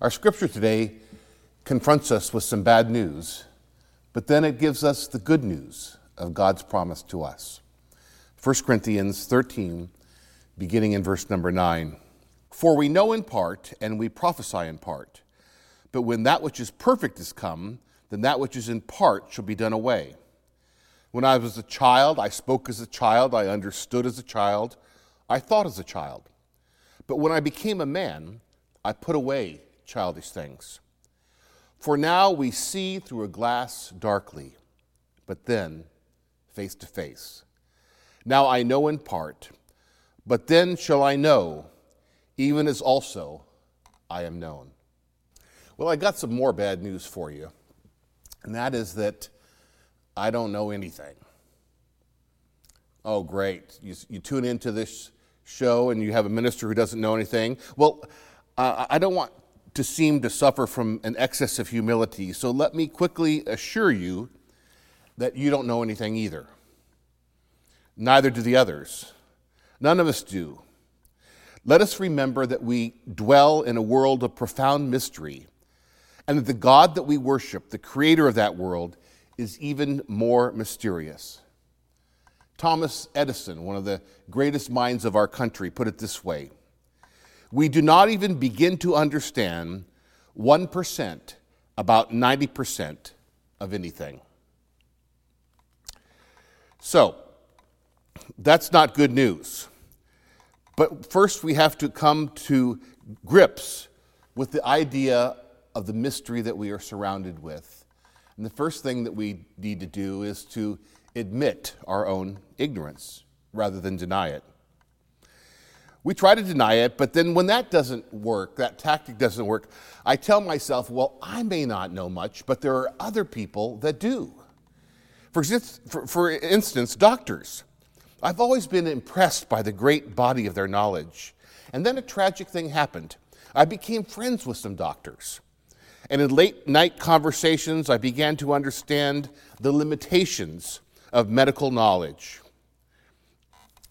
Our scripture today confronts us with some bad news, but then it gives us the good news of God's promise to us. 1 Corinthians 13, beginning in verse number 9. For we know in part, and we prophesy in part. But when that which is perfect is come, then that which is in part shall be done away. When I was a child, I spoke as a child, I understood as a child, I thought as a child. But when I became a man, I put away childish things. For now we see through a glass darkly, but then face to face. Now I know in part, but then shall I know, even as also I am known. Well, I got some more bad news for you, and that is that I don't know anything. Oh, great. You, you tune into this show and you have a minister who doesn't know anything. Well, I don't want to seem to suffer from an excess of humility. So let me quickly assure you that you don't know anything either. Neither do the others. None of us do. Let us remember that we dwell in a world of profound mystery, and that the God that we worship, the creator of that world, is even more mysterious. Thomas Edison, one of the greatest minds of our country, put it this way we do not even begin to understand 1% about 90% of anything. So, that's not good news. But first, we have to come to grips with the idea of the mystery that we are surrounded with. And the first thing that we need to do is to admit our own ignorance rather than deny it. We try to deny it, but then when that doesn't work, that tactic doesn't work, I tell myself, well, I may not know much, but there are other people that do. For, for, for instance, doctors. I've always been impressed by the great body of their knowledge. And then a tragic thing happened. I became friends with some doctors. And in late night conversations, I began to understand the limitations of medical knowledge.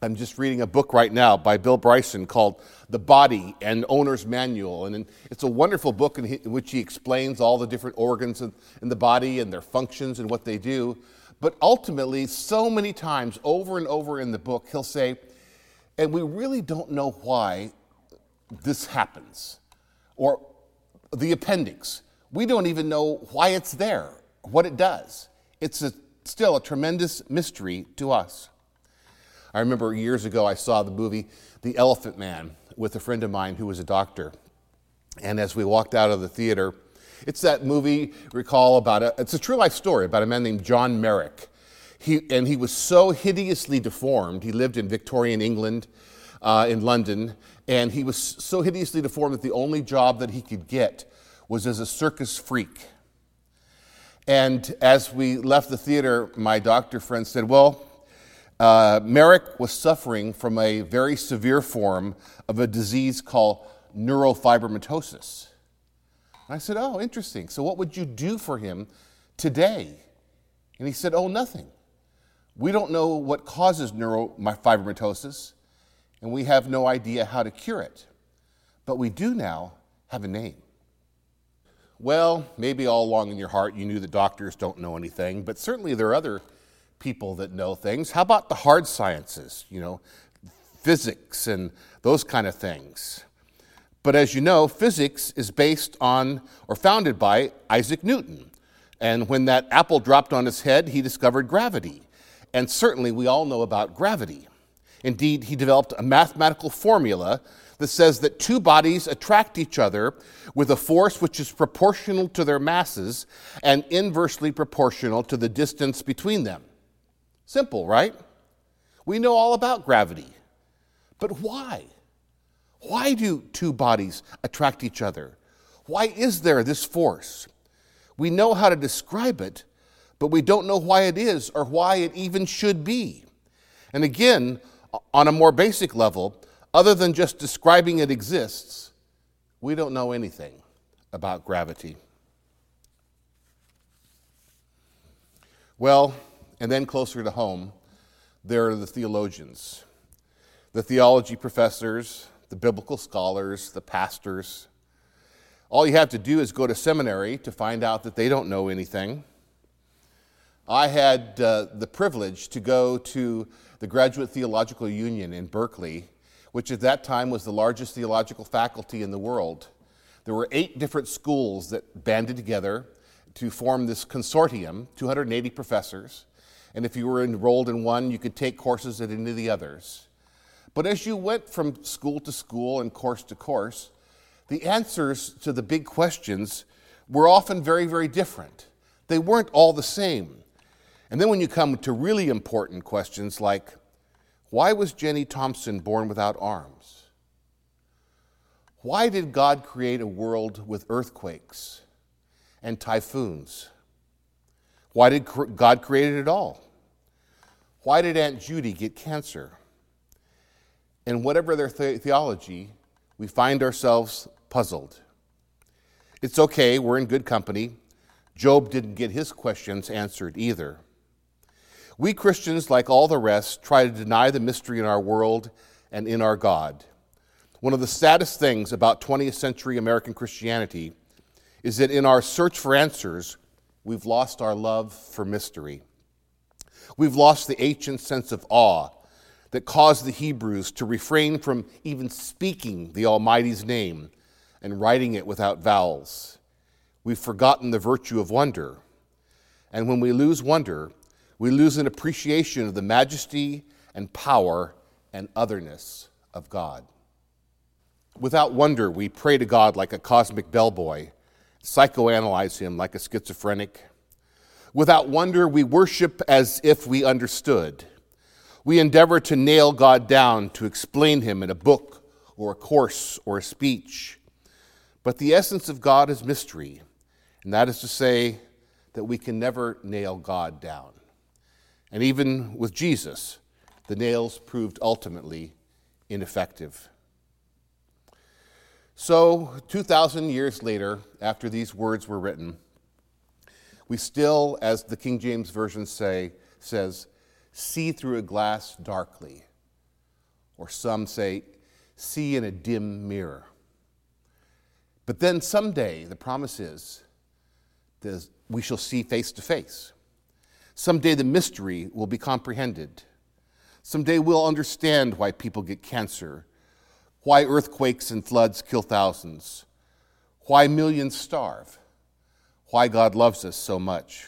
I'm just reading a book right now by Bill Bryson called The Body and Owner's Manual. And it's a wonderful book in, which he explains all the different organs in, the body and their functions and what they do. But ultimately, so many times over and over in the book, he'll say, and we really don't know why this happens. Or the appendix. We don't even know why it's there, what it does. It's a, still a tremendous mystery to us. I remember years ago I saw the movie The Elephant Man with a friend of mine who was a doctor. And as we walked out of the theater, it's that movie, recall, about a, it's a true life story about a man named John Merrick. He, and he was so hideously deformed. He lived in Victorian England, uh, in London, and he was so hideously deformed that the only job that he could get was as a circus freak. And as we left the theater, my doctor friend said, Well, uh, Merrick was suffering from a very severe form of a disease called neurofibromatosis. And I said, Oh, interesting. So, what would you do for him today? And he said, Oh, nothing. We don't know what causes neurofibromatosis, and we have no idea how to cure it. But we do now have a name. Well, maybe all along in your heart you knew that doctors don't know anything, but certainly there are other people that know things. How about the hard sciences, you know, physics and those kind of things? But as you know, physics is based on or founded by Isaac Newton. And when that apple dropped on his head, he discovered gravity. And certainly we all know about gravity. Indeed, he developed a mathematical formula that says that two bodies attract each other with a force which is proportional to their masses and inversely proportional to the distance between them. Simple, right? We know all about gravity. But why? Why do two bodies attract each other? Why is there this force? We know how to describe it, but we don't know why it is or why it even should be. And again, on a more basic level, other than just describing it exists, we don't know anything about gravity. Well, and then closer to home, there are the theologians, the theology professors, the biblical scholars, the pastors. All you have to do is go to seminary to find out that they don't know anything. I had uh, the privilege to go to the Graduate Theological Union in Berkeley, which at that time was the largest theological faculty in the world. There were eight different schools that banded together to form this consortium, 280 professors. And if you were enrolled in one, you could take courses at any of the others. But as you went from school to school and course to course, the answers to the big questions were often very, very different. They weren't all the same. And then when you come to really important questions like, why was Jenny Thompson born without arms? Why did God create a world with earthquakes and typhoons? Why did God create it all? Why did Aunt Judy get cancer? And whatever their the- theology, we find ourselves puzzled. It's okay, we're in good company. Job didn't get his questions answered either. We Christians, like all the rest, try to deny the mystery in our world and in our God. One of the saddest things about 20th century American Christianity is that in our search for answers, we've lost our love for mystery. We've lost the ancient sense of awe that caused the Hebrews to refrain from even speaking the Almighty's name and writing it without vowels. We've forgotten the virtue of wonder. And when we lose wonder, we lose an appreciation of the majesty and power and otherness of God. Without wonder, we pray to God like a cosmic bellboy, psychoanalyze him like a schizophrenic. Without wonder, we worship as if we understood. We endeavor to nail God down, to explain him in a book or a course or a speech. But the essence of God is mystery, and that is to say that we can never nail God down. And even with Jesus, the nails proved ultimately ineffective. So, 2,000 years later, after these words were written, we still, as the King James Version say, says, see through a glass darkly. Or some say, see in a dim mirror. But then someday, the promise is, that we shall see face to face. Someday the mystery will be comprehended. Someday we'll understand why people get cancer, why earthquakes and floods kill thousands, why millions starve, why God loves us so much.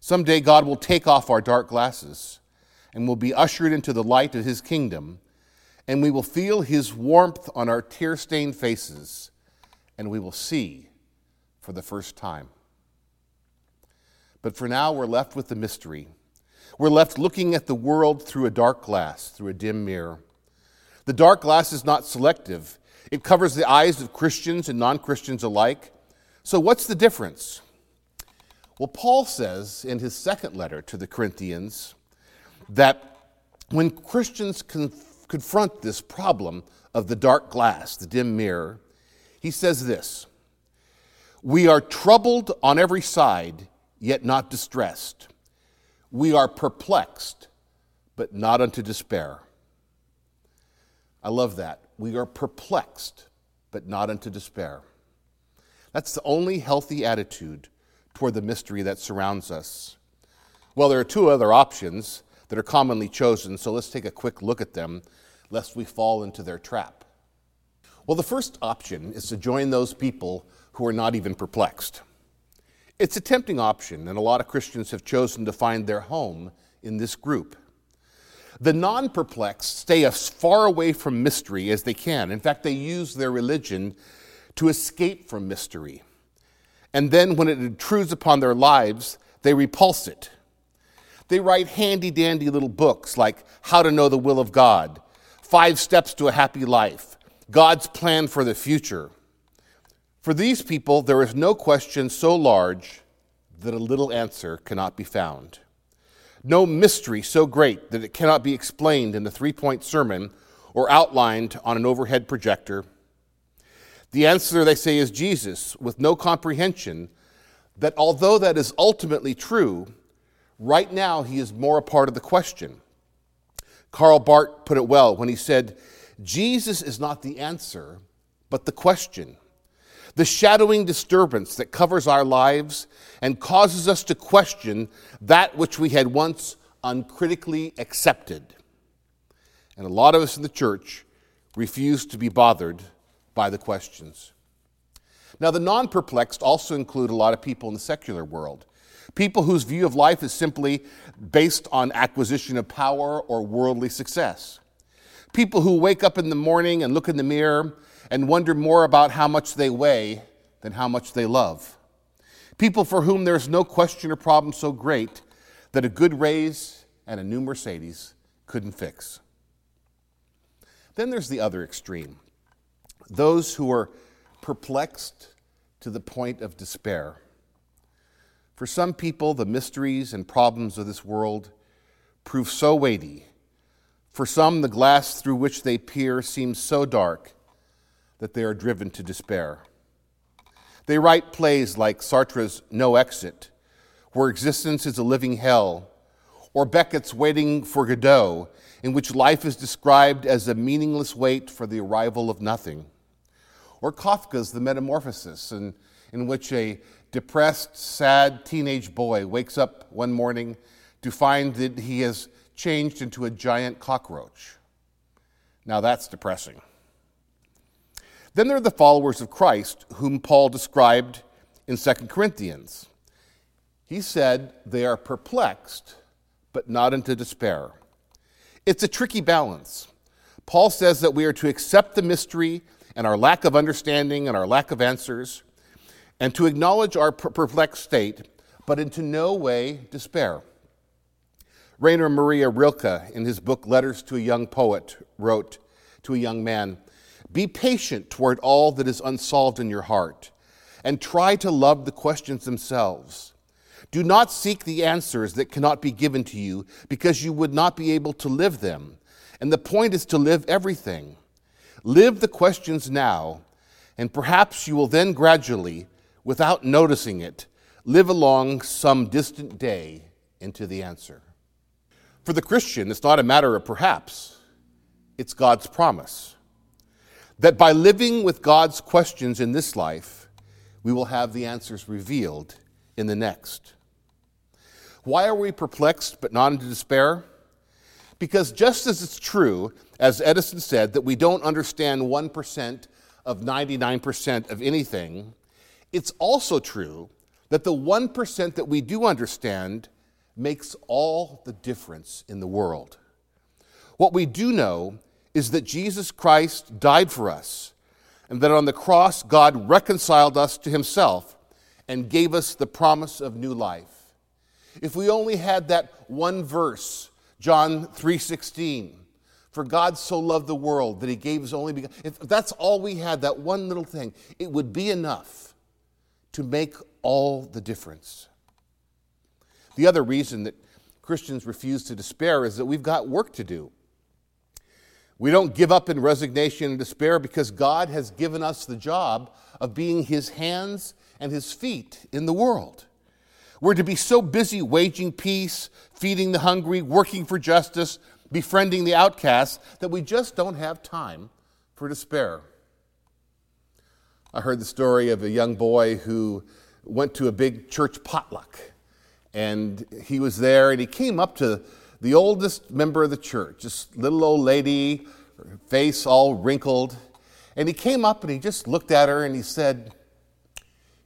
Someday God will take off our dark glasses and we'll be ushered into the light of his kingdom, and we will feel his warmth on our tear stained faces and we will see for the first time. But for now, we're left with the mystery. We're left looking at the world through a dark glass, through a dim mirror. The dark glass is not selective, it covers the eyes of Christians and non Christians alike. So, what's the difference? Well, Paul says in his second letter to the Corinthians that when Christians confront this problem of the dark glass, the dim mirror, he says this We are troubled on every side, yet not distressed. We are perplexed, but not unto despair. I love that. We are perplexed, but not unto despair. That's the only healthy attitude toward the mystery that surrounds us. Well, there are two other options that are commonly chosen, so let's take a quick look at them, lest we fall into their trap. Well, the first option is to join those people who are not even perplexed. It's a tempting option, and a lot of Christians have chosen to find their home in this group. The non perplexed stay as far away from mystery as they can. In fact, they use their religion to escape from mystery. And then, when it intrudes upon their lives, they repulse it. They write handy dandy little books like How to Know the Will of God, Five Steps to a Happy Life, God's plan for the future. For these people, there is no question so large that a little answer cannot be found. No mystery so great that it cannot be explained in a three point sermon or outlined on an overhead projector. The answer, they say, is Jesus, with no comprehension that although that is ultimately true, right now he is more a part of the question. Karl Barth put it well when he said, Jesus is not the answer, but the question. The shadowing disturbance that covers our lives and causes us to question that which we had once uncritically accepted. And a lot of us in the church refuse to be bothered by the questions. Now, the non perplexed also include a lot of people in the secular world. People whose view of life is simply based on acquisition of power or worldly success. People who wake up in the morning and look in the mirror and wonder more about how much they weigh than how much they love. People for whom there is no question or problem so great that a good raise and a new Mercedes couldn't fix. Then there's the other extreme those who are perplexed to the point of despair. For some people, the mysteries and problems of this world prove so weighty. For some, the glass through which they peer seems so dark that they are driven to despair. They write plays like Sartre's No Exit, where existence is a living hell, or Beckett's Waiting for Godot, in which life is described as a meaningless wait for the arrival of nothing, or Kafka's The Metamorphosis, in, in which a depressed, sad teenage boy wakes up one morning to find that he has changed into a giant cockroach. Now that's depressing. Then there are the followers of Christ, whom Paul described in 2 Corinthians. He said they are perplexed, but not into despair. It's a tricky balance. Paul says that we are to accept the mystery and our lack of understanding and our lack of answers, and to acknowledge our perplexed state, but into no way despair. Rainer Maria Rilke, in his book Letters to a Young Poet, wrote to a young man Be patient toward all that is unsolved in your heart, and try to love the questions themselves. Do not seek the answers that cannot be given to you, because you would not be able to live them. And the point is to live everything. Live the questions now, and perhaps you will then gradually, without noticing it, live along some distant day into the answer. For the Christian, it's not a matter of perhaps, it's God's promise. That by living with God's questions in this life, we will have the answers revealed in the next. Why are we perplexed but not into despair? Because just as it's true, as Edison said, that we don't understand 1% of 99% of anything, it's also true that the 1% that we do understand makes all the difference in the world. What we do know is that Jesus Christ died for us, and that on the cross, God reconciled us to himself and gave us the promise of new life. If we only had that one verse, John 3:16, for God so loved the world that he gave his only begotten. If that's all we had, that one little thing, it would be enough to make all the difference. The other reason that Christians refuse to despair is that we've got work to do. We don't give up in resignation and despair because God has given us the job of being His hands and His feet in the world. We're to be so busy waging peace, feeding the hungry, working for justice, befriending the outcasts, that we just don't have time for despair. I heard the story of a young boy who went to a big church potluck and he was there and he came up to the oldest member of the church, this little old lady, her face all wrinkled. And he came up and he just looked at her and he said,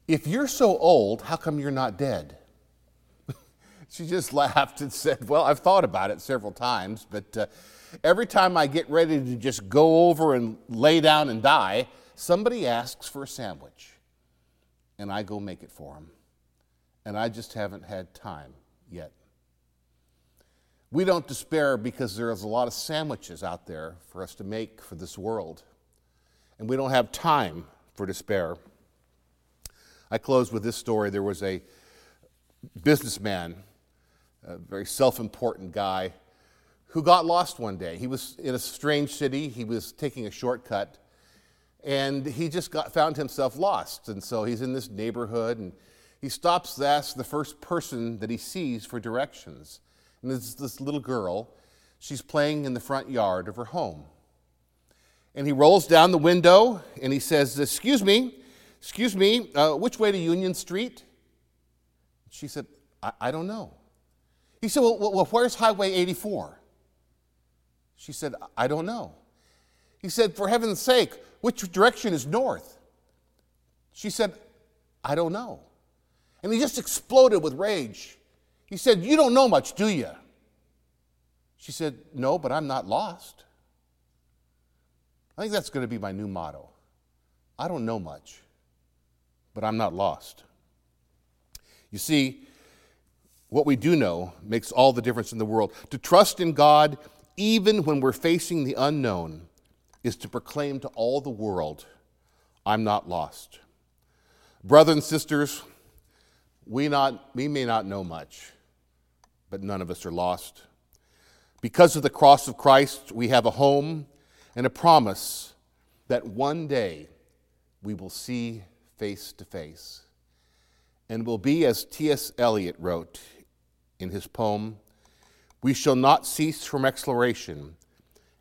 If you're so old, how come you're not dead? she just laughed and said, Well, I've thought about it several times, but uh, every time I get ready to just go over and lay down and die, somebody asks for a sandwich, and I go make it for them and I just haven't had time yet. We don't despair because there's a lot of sandwiches out there for us to make for this world, and we don't have time for despair. I close with this story. There was a businessman, a very self important guy, who got lost one day. He was in a strange city, he was taking a shortcut, and he just got, found himself lost. And so he's in this neighborhood, and he stops to ask the first person that he sees for directions. And this little girl. She's playing in the front yard of her home. And he rolls down the window and he says, Excuse me, Excuse me, uh, which way to Union Street? She said, I, I don't know. He said, well, well, where's Highway 84? She said, I don't know. He said, For heaven's sake, which direction is north? She said, I don't know. And he just exploded with rage. He said, You don't know much, do you? She said, No, but I'm not lost. I think that's going to be my new motto. I don't know much, but I'm not lost. You see, what we do know makes all the difference in the world. To trust in God, even when we're facing the unknown, is to proclaim to all the world, I'm not lost. Brothers and sisters, we, not, we may not know much, but none of us are lost. Because of the cross of Christ, we have a home and a promise that one day we will see face to face. And will be, as T.S. Eliot wrote in his poem, We shall not cease from exploration,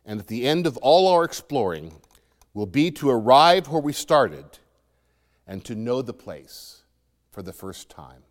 and at the end of all our exploring will be to arrive where we started and to know the place for the first time.